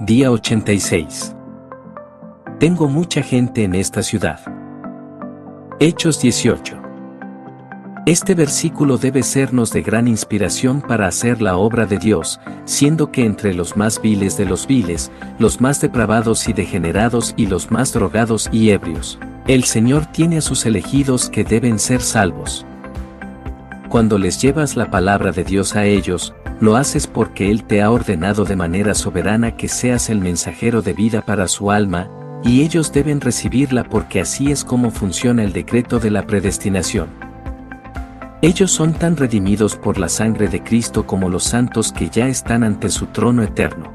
Día 86. Tengo mucha gente en esta ciudad. Hechos 18. Este versículo debe sernos de gran inspiración para hacer la obra de Dios, siendo que entre los más viles de los viles, los más depravados y degenerados y los más drogados y ebrios, el Señor tiene a sus elegidos que deben ser salvos. Cuando les llevas la palabra de Dios a ellos, lo haces porque Él te ha ordenado de manera soberana que seas el mensajero de vida para su alma, y ellos deben recibirla porque así es como funciona el decreto de la predestinación. Ellos son tan redimidos por la sangre de Cristo como los santos que ya están ante su trono eterno.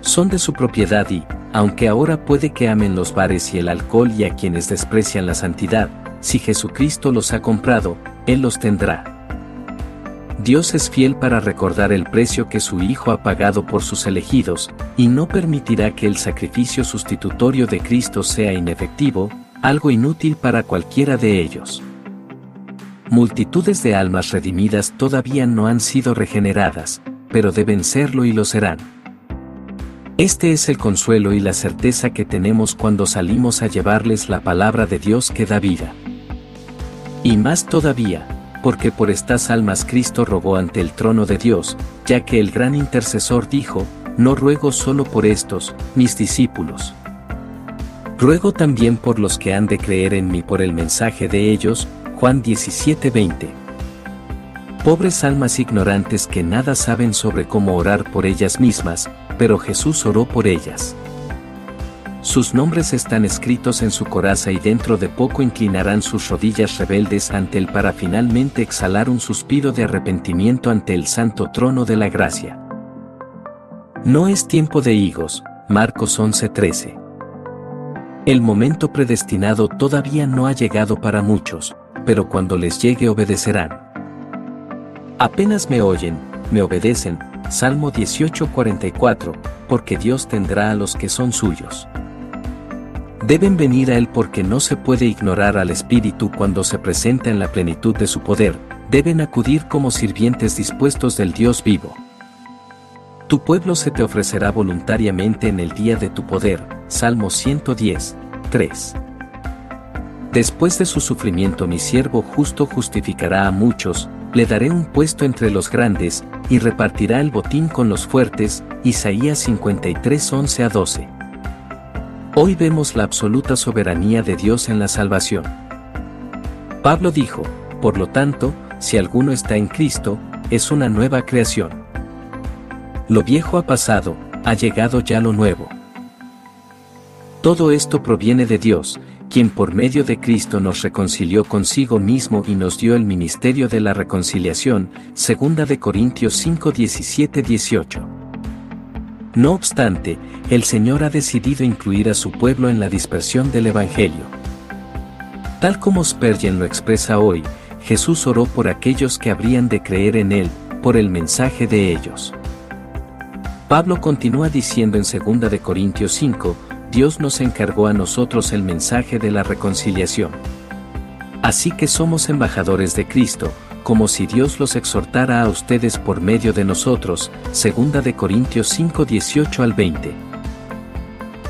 Son de su propiedad y, aunque ahora puede que amen los bares y el alcohol y a quienes desprecian la santidad, si Jesucristo los ha comprado, Él los tendrá. Dios es fiel para recordar el precio que su Hijo ha pagado por sus elegidos, y no permitirá que el sacrificio sustitutorio de Cristo sea inefectivo, algo inútil para cualquiera de ellos. Multitudes de almas redimidas todavía no han sido regeneradas, pero deben serlo y lo serán. Este es el consuelo y la certeza que tenemos cuando salimos a llevarles la palabra de Dios que da vida. Y más todavía, porque por estas almas Cristo rogó ante el trono de Dios, ya que el gran intercesor dijo, no ruego solo por estos, mis discípulos. Ruego también por los que han de creer en mí por el mensaje de ellos, Juan 17:20. Pobres almas ignorantes que nada saben sobre cómo orar por ellas mismas, pero Jesús oró por ellas. Sus nombres están escritos en su coraza y dentro de poco inclinarán sus rodillas rebeldes ante él para finalmente exhalar un suspiro de arrepentimiento ante el santo trono de la gracia. No es tiempo de higos, Marcos 11:13. El momento predestinado todavía no ha llegado para muchos, pero cuando les llegue obedecerán. Apenas me oyen, me obedecen, Salmo 18:44, porque Dios tendrá a los que son suyos. Deben venir a Él porque no se puede ignorar al Espíritu cuando se presenta en la plenitud de su poder, deben acudir como sirvientes dispuestos del Dios vivo. Tu pueblo se te ofrecerá voluntariamente en el día de tu poder, Salmo 110, 3. Después de su sufrimiento mi siervo justo justificará a muchos, le daré un puesto entre los grandes, y repartirá el botín con los fuertes, Isaías 53 11 a 12. Hoy vemos la absoluta soberanía de Dios en la salvación. Pablo dijo, por lo tanto, si alguno está en Cristo, es una nueva creación. Lo viejo ha pasado, ha llegado ya lo nuevo. Todo esto proviene de Dios, quien por medio de Cristo nos reconcilió consigo mismo y nos dio el ministerio de la reconciliación, segunda de Corintios 5 17 18. No obstante, el Señor ha decidido incluir a su pueblo en la dispersión del Evangelio. Tal como Spurgeon lo expresa hoy, Jesús oró por aquellos que habrían de creer en Él, por el mensaje de ellos. Pablo continúa diciendo en 2 de Corintios 5, Dios nos encargó a nosotros el mensaje de la reconciliación. Así que somos embajadores de Cristo, como si Dios los exhortara a ustedes por medio de nosotros, segunda de Corintios 5 18 al 20.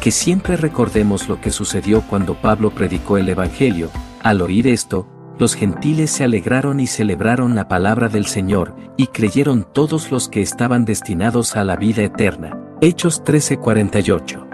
Que siempre recordemos lo que sucedió cuando Pablo predicó el Evangelio, al oír esto, los gentiles se alegraron y celebraron la palabra del Señor, y creyeron todos los que estaban destinados a la vida eterna. Hechos 13:48.